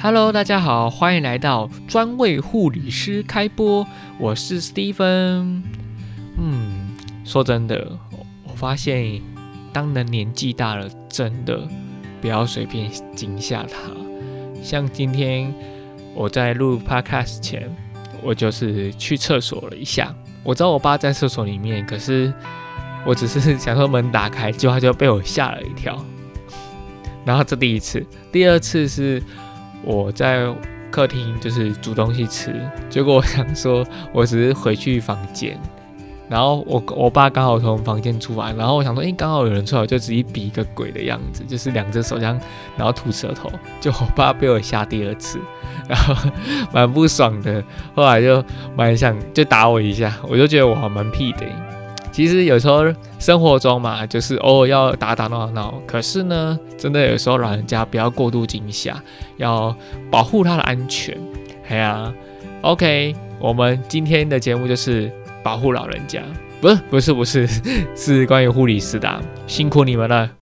Hello，大家好，欢迎来到专为护理师开播，我是 Stephen。嗯，说真的，我发现当人年纪大了，真的不要随便惊吓他。像今天我在录 Podcast 前，我就是去厕所了一下。我知道我爸在厕所里面，可是我只是想说门打开，结果他就被我吓了一跳。然后这第一次，第二次是。我在客厅就是煮东西吃，结果我想说，我只是回去房间，然后我我爸刚好从房间出来，然后我想说，哎，刚好有人出来，我就直接比一个鬼的样子，就是两只手这样，然后吐舌头，就我爸被我吓第二次，然后蛮不爽的，后来就蛮想就打我一下，我就觉得我还蛮屁的。其实有时候生活中嘛，就是偶尔要打打闹闹。可是呢，真的有时候老人家不要过度惊吓，要保护他的安全。哎呀，OK，我们今天的节目就是保护老人家，不是不是不是，是关于护理师的，辛苦你们了。